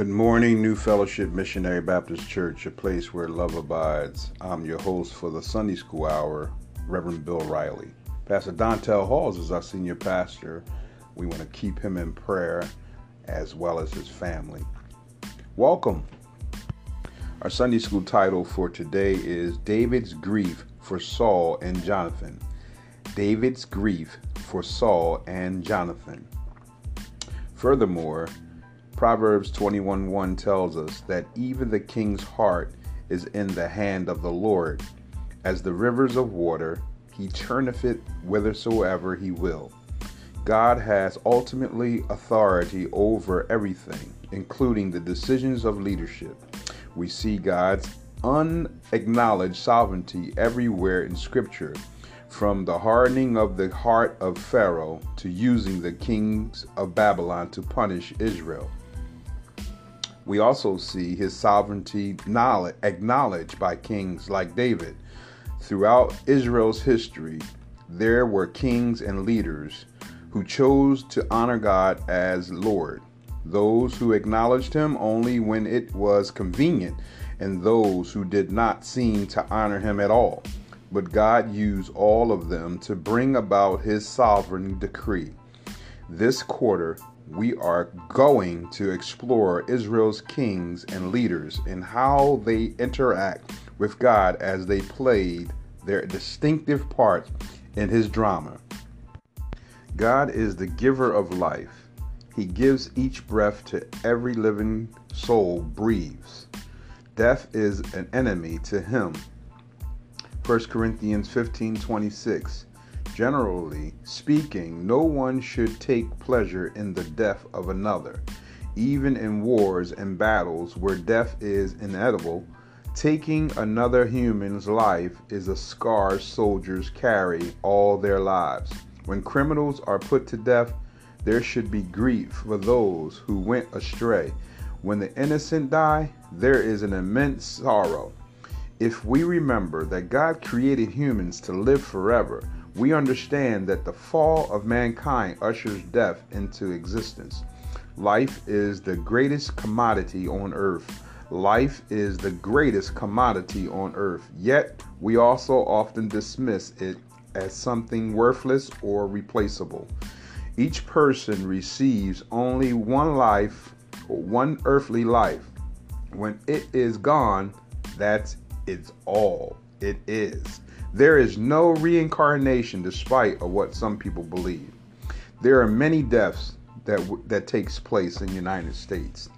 Good morning, New Fellowship Missionary Baptist Church, a place where love abides. I'm your host for the Sunday School Hour, Reverend Bill Riley. Pastor Dontel Halls is our senior pastor. We want to keep him in prayer as well as his family. Welcome. Our Sunday school title for today is David's Grief for Saul and Jonathan. David's Grief for Saul and Jonathan. Furthermore, Proverbs 21:1 tells us that even the king's heart is in the hand of the Lord. As the rivers of water, he turneth it whithersoever he will. God has ultimately authority over everything, including the decisions of leadership. We see God's unacknowledged sovereignty everywhere in Scripture, from the hardening of the heart of Pharaoh to using the kings of Babylon to punish Israel we also see his sovereignty acknowledged by kings like David. Throughout Israel's history, there were kings and leaders who chose to honor God as Lord, those who acknowledged him only when it was convenient, and those who did not seem to honor him at all. But God used all of them to bring about his sovereign decree. This quarter, we are going to explore Israel's kings and leaders and how they interact with God as they played their distinctive parts in his drama. God is the giver of life. He gives each breath to every living soul breathes. Death is an enemy to him. 1 Corinthians 15:26 Generally speaking, no one should take pleasure in the death of another. Even in wars and battles where death is inevitable, taking another human's life is a scar soldiers carry all their lives. When criminals are put to death, there should be grief for those who went astray. When the innocent die, there is an immense sorrow. If we remember that God created humans to live forever, we understand that the fall of mankind ushers death into existence. Life is the greatest commodity on earth. Life is the greatest commodity on earth. Yet, we also often dismiss it as something worthless or replaceable. Each person receives only one life one earthly life. When it is gone, that's it's all it is. There is no reincarnation despite of what some people believe. There are many deaths that that takes place in the United States.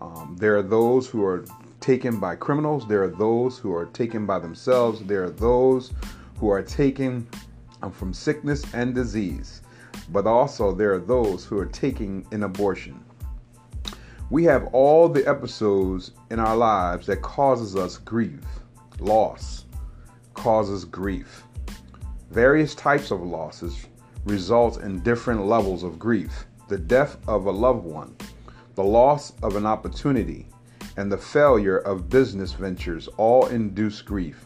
Um, there are those who are taken by criminals. There are those who are taken by themselves. There are those who are taken um, from sickness and disease. But also there are those who are taking an abortion. We have all the episodes in our lives that causes us grief, loss, causes grief. Various types of losses result in different levels of grief. The death of a loved one, the loss of an opportunity, and the failure of business ventures all induce grief.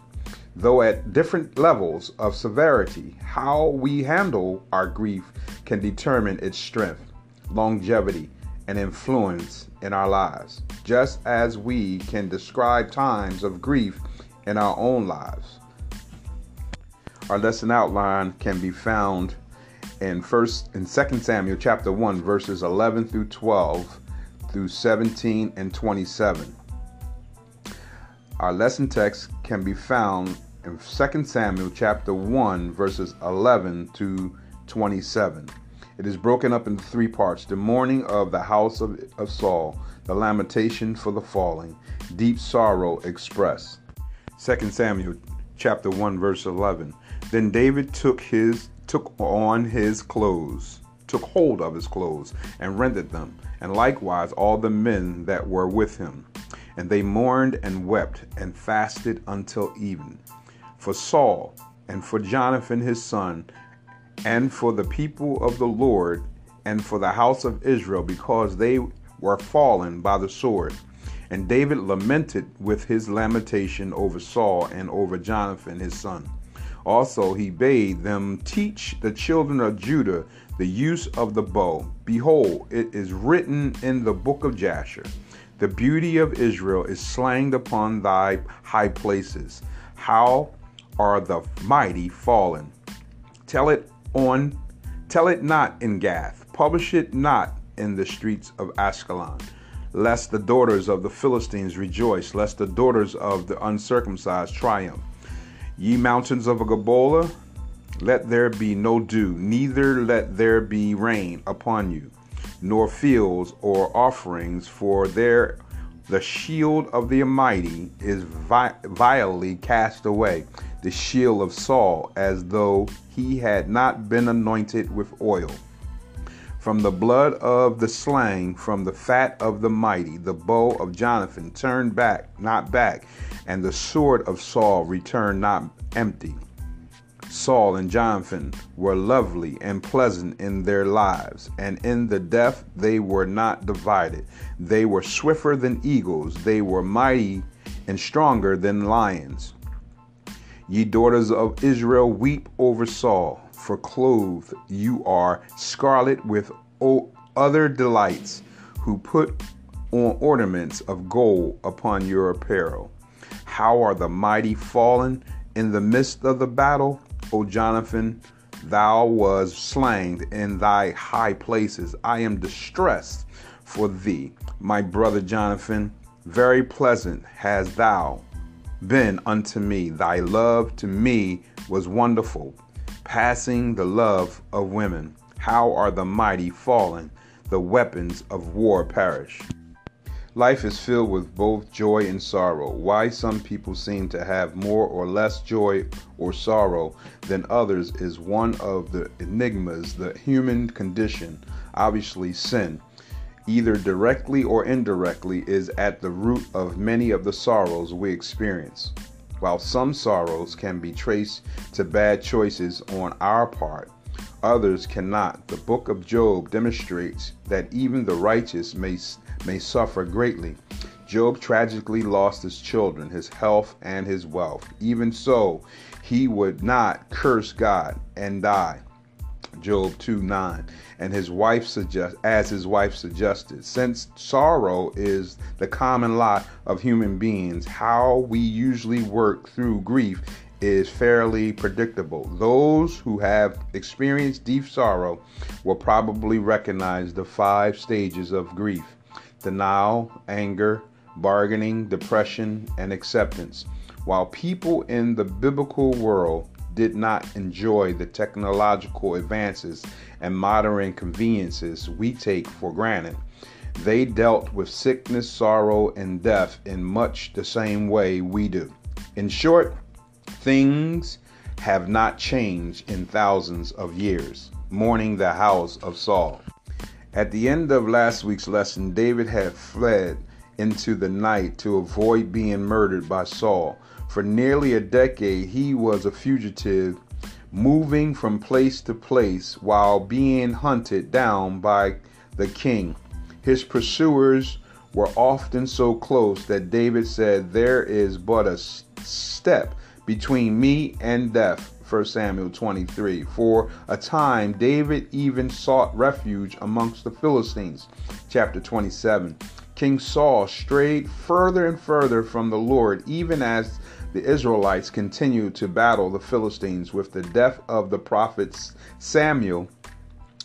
Though at different levels of severity, how we handle our grief can determine its strength, longevity, and influence in our lives, just as we can describe times of grief in our own lives. Our lesson outline can be found in first in 2 Samuel chapter 1 verses 11 through 12 through 17 and 27. Our lesson text can be found in 2 Samuel chapter 1 verses 11 to 27. It is broken up into three parts the mourning of the house of, of Saul, the lamentation for the falling, deep sorrow expressed. 2 Samuel chapter 1 verse 11 then David took his took on his clothes, took hold of his clothes, and rended them, and likewise all the men that were with him. And they mourned and wept and fasted until even. For Saul and for Jonathan his son, and for the people of the Lord, and for the house of Israel, because they were fallen by the sword. And David lamented with his lamentation over Saul and over Jonathan his son. Also, he bade them teach the children of Judah the use of the bow. Behold, it is written in the book of Jasher. The beauty of Israel is slanged upon thy high places. How are the mighty fallen? Tell it on, tell it not in Gath. Publish it not in the streets of Ashkelon lest the daughters of the Philistines rejoice, lest the daughters of the uncircumcised triumph. Ye mountains of Gilboa, let there be no dew, neither let there be rain upon you, nor fields or offerings, for there the shield of the mighty is vi- vilely cast away, the shield of Saul, as though he had not been anointed with oil. From the blood of the slain, from the fat of the mighty, the bow of Jonathan turned back, not back, and the sword of Saul returned not empty. Saul and Jonathan were lovely and pleasant in their lives, and in the death they were not divided. They were swifter than eagles, they were mighty and stronger than lions. Ye daughters of Israel, weep over Saul for clothed you are scarlet with o- other delights, who put on ornaments of gold upon your apparel. How are the mighty fallen in the midst of the battle? O Jonathan, thou was slain in thy high places. I am distressed for thee, my brother Jonathan. Very pleasant has thou been unto me. Thy love to me was wonderful passing the love of women. How are the mighty fallen? The weapons of war perish. Life is filled with both joy and sorrow. Why some people seem to have more or less joy or sorrow than others is one of the enigmas, the human condition, obviously sin, either directly or indirectly, is at the root of many of the sorrows we experience. While some sorrows can be traced to bad choices on our part, others cannot. The book of Job demonstrates that even the righteous may, may suffer greatly. Job tragically lost his children, his health, and his wealth. Even so, he would not curse God and die. Job 2 9. And his wife suggest as his wife suggested. Since sorrow is the common lot of human beings, how we usually work through grief is fairly predictable. Those who have experienced deep sorrow will probably recognize the five stages of grief denial, anger, bargaining, depression, and acceptance. While people in the biblical world did not enjoy the technological advances and modern conveniences we take for granted. They dealt with sickness, sorrow, and death in much the same way we do. In short, things have not changed in thousands of years. Mourning the house of Saul. At the end of last week's lesson, David had fled into the night to avoid being murdered by Saul. For nearly a decade, he was a fugitive, moving from place to place while being hunted down by the king. His pursuers were often so close that David said, There is but a step between me and death. 1 Samuel 23. For a time, David even sought refuge amongst the Philistines. Chapter 27. King Saul strayed further and further from the Lord, even as the Israelites continued to battle the Philistines. With the death of the prophet Samuel,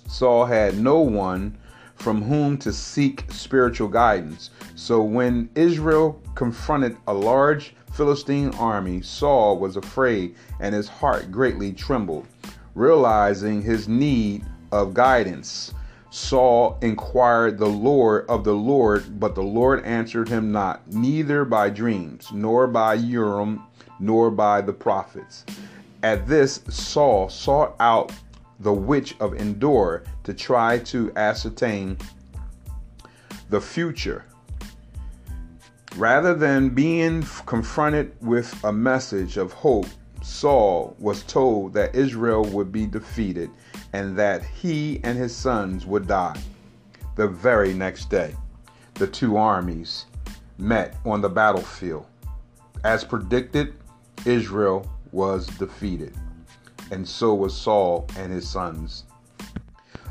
Saul had no one from whom to seek spiritual guidance. So when Israel confronted a large Philistine army, Saul was afraid and his heart greatly trembled. Realizing his need of guidance, Saul inquired the Lord of the Lord, but the Lord answered him not, neither by dreams, nor by Urim, nor by the prophets. At this, Saul sought out the witch of Endor to try to ascertain the future. Rather than being confronted with a message of hope, Saul was told that Israel would be defeated and that he and his sons would die. The very next day, the two armies met on the battlefield. As predicted, Israel was defeated, and so was Saul and his sons.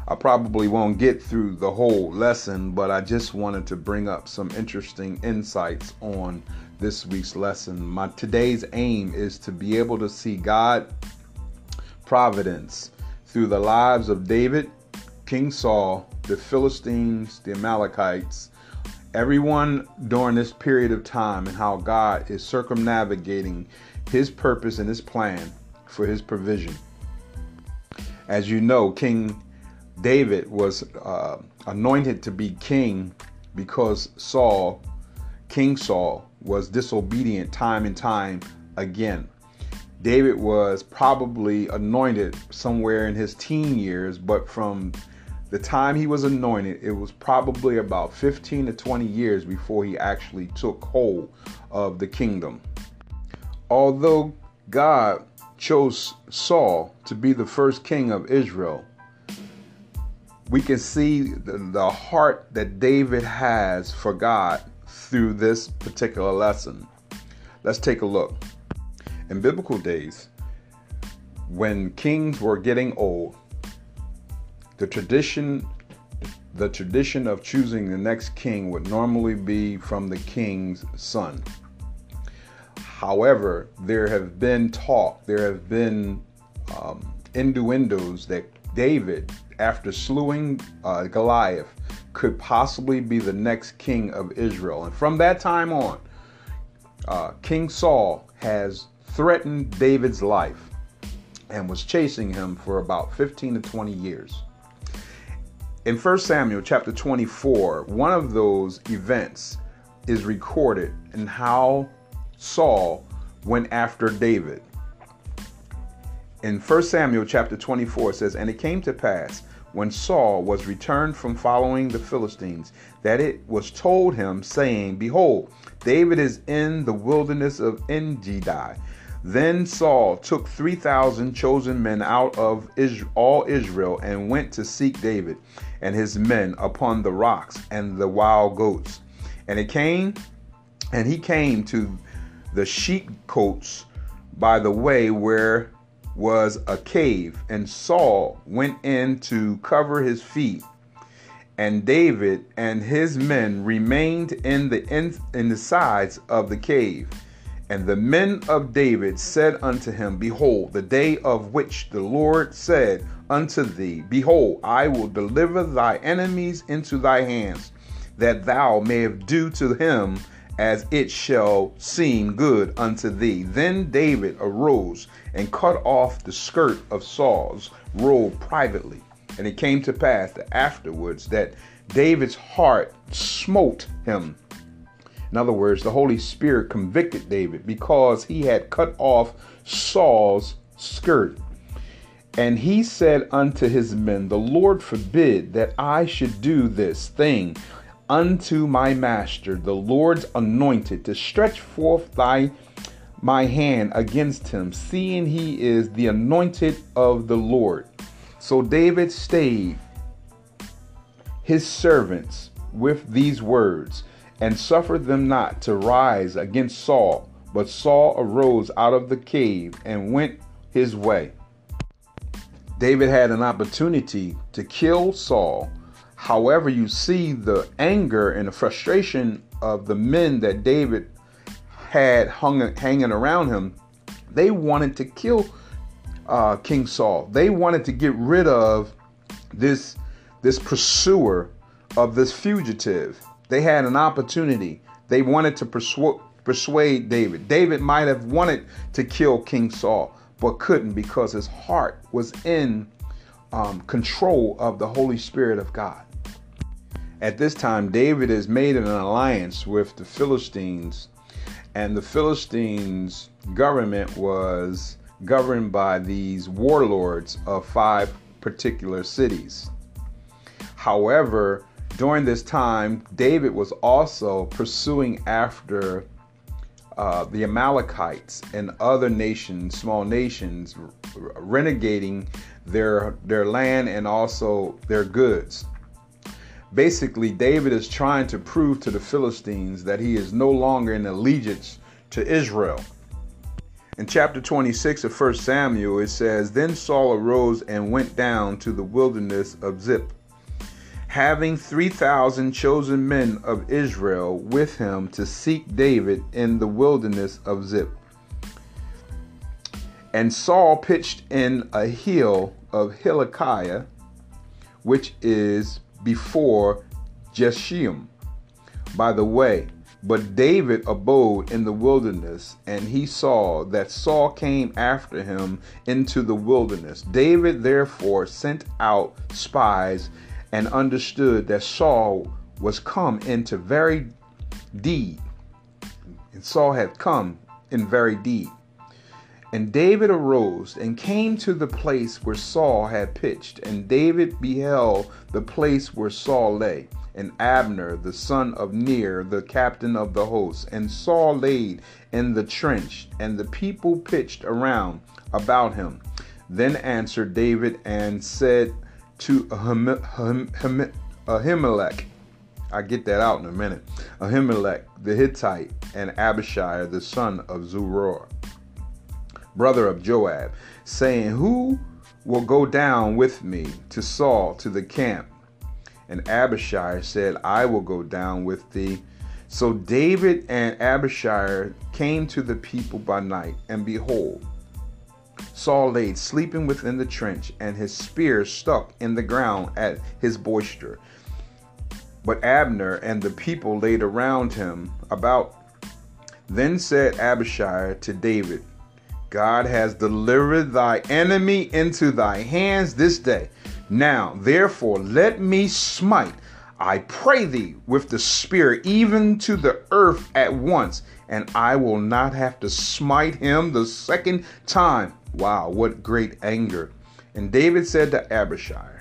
I probably won't get through the whole lesson, but I just wanted to bring up some interesting insights on this week's lesson. My today's aim is to be able to see God providence through the lives of David, King Saul, the Philistines, the Amalekites, everyone during this period of time and how God is circumnavigating his purpose and his plan for his provision. As you know, King David was uh, anointed to be king because Saul, King Saul, was disobedient time and time again. David was probably anointed somewhere in his teen years, but from the time he was anointed, it was probably about 15 to 20 years before he actually took hold of the kingdom. Although God chose Saul to be the first king of Israel, we can see the, heart that David has for God through this particular lesson. Let's take a look. In biblical days, when kings were getting old, the tradition the tradition of choosing the next king would normally be from the king's son. However, there have been talk, there have been um, innuendos that David, after slewing uh, Goliath, could possibly be the next king of Israel. And from that time on, uh, King Saul has threatened David's life and was chasing him for about 15 to 20 years. In 1 Samuel chapter 24, one of those events is recorded in how Saul went after David in 1 Samuel chapter 24 says, And it came to pass when Saul was returned from following the Philistines that it was told him, saying, Behold, David is in the wilderness of Engedi. Then Saul took 3,000 chosen men out of all Israel and went to seek David and his men upon the rocks and the wild goats. And it came, and he came to the sheep coats by the way where was a cave, and Saul went in to cover his feet. And David and his men remained in the in, in the sides of the cave. And the men of David said unto him, Behold, the day of which the Lord said unto thee, Behold, I will deliver thy enemies into thy hands, that thou mayest do to him as it shall seem good unto thee. Then David arose and cut off the skirt of Saul's robe privately. And it came to pass that afterwards that David's heart smote him. In other words, the Holy Spirit convicted David because he had cut off Saul's skirt. And he said unto his men, The Lord forbid that I should do this thing unto my master, the Lord's anointed, to stretch forth thy my hand against him, seeing he is the anointed of the Lord. So David stayed his servants with these words, and suffered them not to rise against Saul. But Saul arose out of the cave and went his way. David had an opportunity to kill Saul However, you see the anger and the frustration of the men that David had hung, hanging around him. They wanted to kill uh, King Saul. They wanted to get rid of this this pursuer of this fugitive. They had an opportunity. They wanted to persuade persuade David. David might have wanted to kill King Saul, but couldn't because his heart was in um, control of the Holy Spirit of God. At this time, David has made an alliance with the Philistines, and the Philistines' government was governed by these warlords of five particular cities. However, during this time, David was also pursuing after uh, the Amalekites and other nations, small nations, renegating their their land and also their goods. Basically, David is trying to prove to the Philistines that he is no longer in allegiance to Israel. In chapter 26 of 1 Samuel, it says, Then Saul arose and went down to the wilderness of Ziph, having 3,000 chosen men of Israel with him to seek David in the wilderness of Ziph. And Saul pitched in a hill of Hilkiah, which is before Jeshimon, by the way. But David abode in the wilderness, and he saw that Saul came after him into the wilderness. David therefore sent out spies and understood that Saul was come into very deed. And Saul had come in very deed. And David arose and came to the place where Saul had pitched, and David beheld the place where Saul lay, and Abner the son of Ner, the captain of the host. And Saul laid in the trench, and the people pitched around about him. Then answered David and said to Ahimelech, I get that out in a minute, Ahimelech the Hittite, and Abishai the son of Zeruiah brother of Joab, saying, Who will go down with me to Saul to the camp? And Abishai said, I will go down with thee. So David and Abishai came to the people by night, and behold, Saul laid sleeping within the trench, and his spear stuck in the ground at his boister. But Abner and the people laid around him about. Then said Abishai to David, God has delivered thy enemy into thy hands this day. Now, therefore, let me smite, I pray thee, with the spear even to the earth at once, and I will not have to smite him the second time. Wow, what great anger. And David said to Abishai,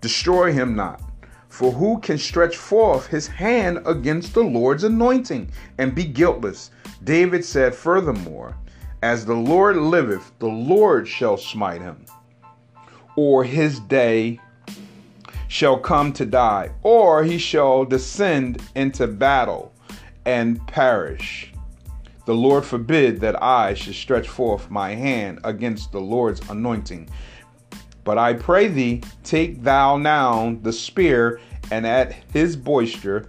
Destroy him not. For who can stretch forth his hand against the Lord's anointing and be guiltless? David said furthermore, as the Lord liveth, the Lord shall smite him, or his day shall come to die, or he shall descend into battle and perish. The Lord forbid that I should stretch forth my hand against the Lord's anointing. But I pray thee, take thou now the spear and at his boister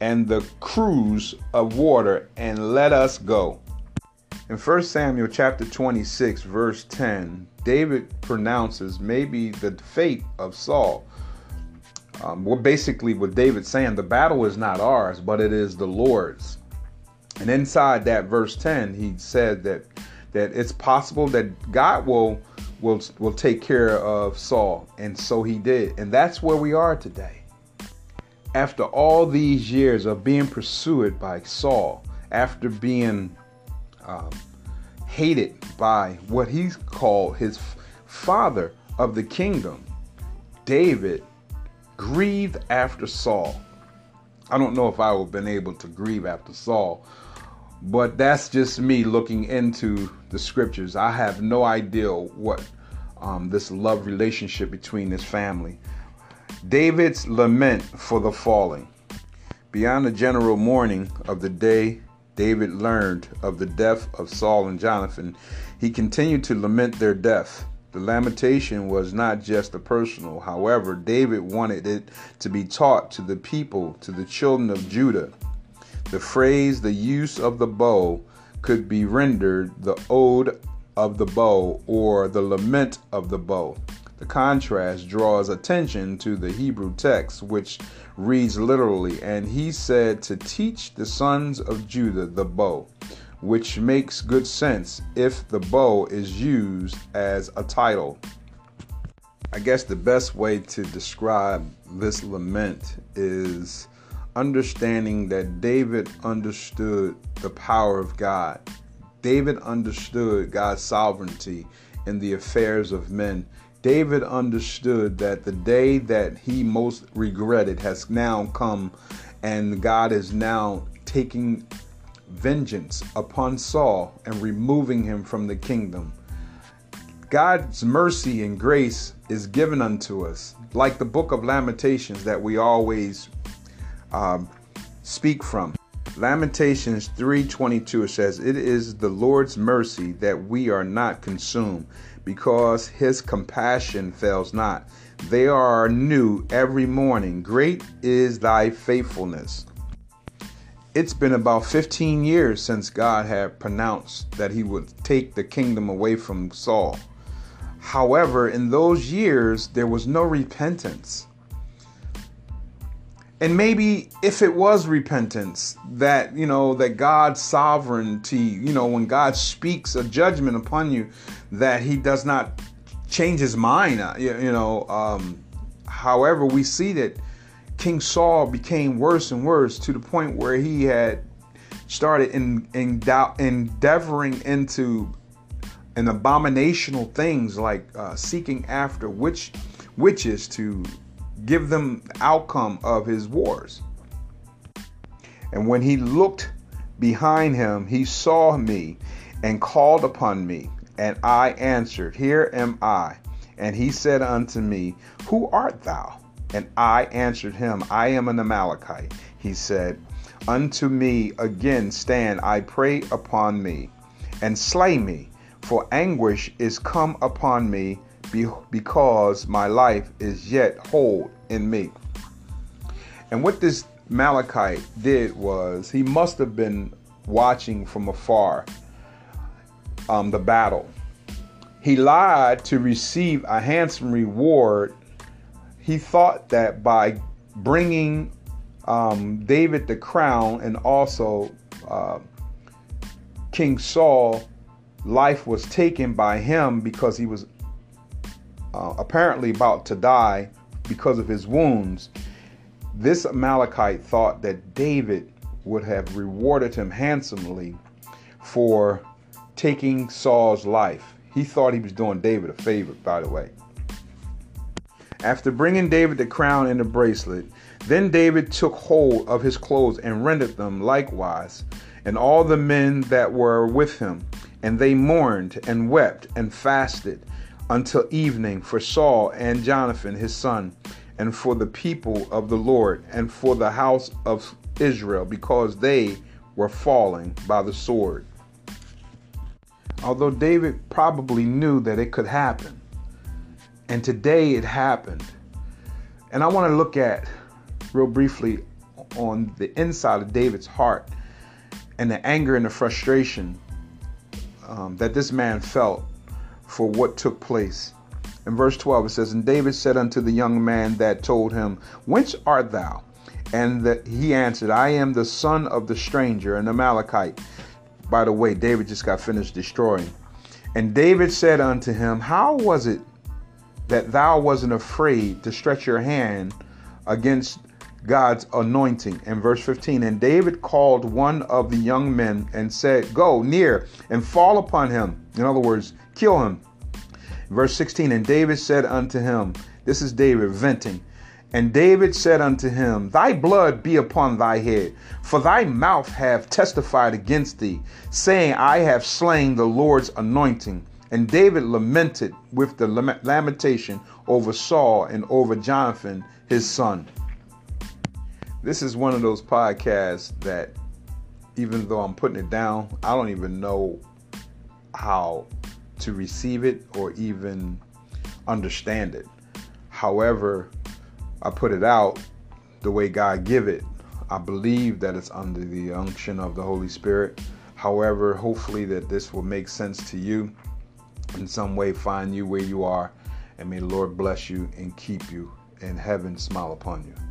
and the cruse of water, and let us go. In 1 Samuel chapter 26, verse 10, David pronounces maybe the fate of Saul. Um, well, basically, what David's saying, the battle is not ours, but it is the Lord's. And inside that verse 10, he said that that it's possible that God will will will take care of Saul, and so he did. And that's where we are today. After all these years of being pursued by Saul, after being um, hated by what he's called his father of the kingdom. David grieved after Saul. I don't know if I would have been able to grieve after Saul, but that's just me looking into the scriptures. I have no idea what um, this love relationship between this family. David's lament for the falling. Beyond the general mourning of the day David learned of the death of Saul and Jonathan, he continued to lament their death. The lamentation was not just a personal, however, David wanted it to be taught to the people, to the children of Judah. The phrase, the use of the bow, could be rendered the ode of the bow or the lament of the bow. The contrast draws attention to the Hebrew text, which reads literally, and he said to teach the sons of Judah the bow, which makes good sense if the bow is used as a title. I guess the best way to describe this lament is understanding that David understood the power of God. David understood God's sovereignty in the affairs of men David understood that the day that he most regretted has now come, and God is now taking vengeance upon Saul and removing him from the kingdom. God's mercy and grace is given unto us, like the book of Lamentations that we always um, speak from. Lamentations 3:22 it says, "It is the Lord's mercy that we are not consumed, because his compassion fails not. They are new every morning. Great is thy faithfulness." It's been about 15 years since God had pronounced that he would take the kingdom away from Saul. However, in those years, there was no repentance. And maybe if it was repentance, that, you know, that God's sovereignty, you know, when God speaks a judgment upon you, that he does not change his mind, uh, you, know. Um, however, we see that King Saul became worse and worse to the point where he had started in, in, doubt, endeavoring into an abominational things like uh, seeking after witch witches to give them the outcome of his wars. And when he looked behind him, he saw me and called upon me, and I answered, Here am I. And he said unto me, Who art thou? And I answered him, I am an Amalekite. He said, Unto me again stand, I pray upon me, and slay me, for anguish is come upon me because my life is yet whole in me. And what this Malachite did was he must have been watching from afar um, the battle. He lied to receive a handsome reward. He thought that by bringing um, David the crown and also uh, King Saul, life was taken by him because he was uh, apparently about to die because of his wounds, this Amalekite thought that David would have rewarded him handsomely for taking Saul's life. He thought he was doing David a favor, by the way. After bringing David the crown and the bracelet, then David took hold of his clothes and rended them likewise, and all the men that were with him, and they mourned and wept and fasted until evening for Saul and Jonathan his son, and for the people of the Lord, and for the house of Israel, because they were falling by the sword. Although David probably knew that it could happen, and today it happened. And I want to look at real briefly on the inside of David's heart and the anger and the frustration um, that this man felt for what took place. In verse 12, it says, And David said unto the young man that told him, Whence art thou? And the, he answered, I am the son of the stranger, an Amalekite. By the way, David just got finished destroying. And David said unto him, How was it that thou wasn't afraid to stretch your hand against God's anointing? In verse 15, and David called one of the young men and said, Go near and fall upon him. In other words, kill him. Verse 16 And David said unto him, This is David venting. And David said unto him, Thy blood be upon thy head, for thy mouth have testified against thee, saying, I have slain the Lord's anointing. And David lamented with the lamentation over Saul and over Jonathan, his son. This is one of those podcasts that, even though I'm putting it down, I don't even know how to receive it or even understand it. However, I put it out the way God give it. I believe that it's under the unction of the Holy Spirit. However, hopefully that this will make sense to you in some way, find you where you are, and may the Lord bless you and keep you, and heaven smile upon you.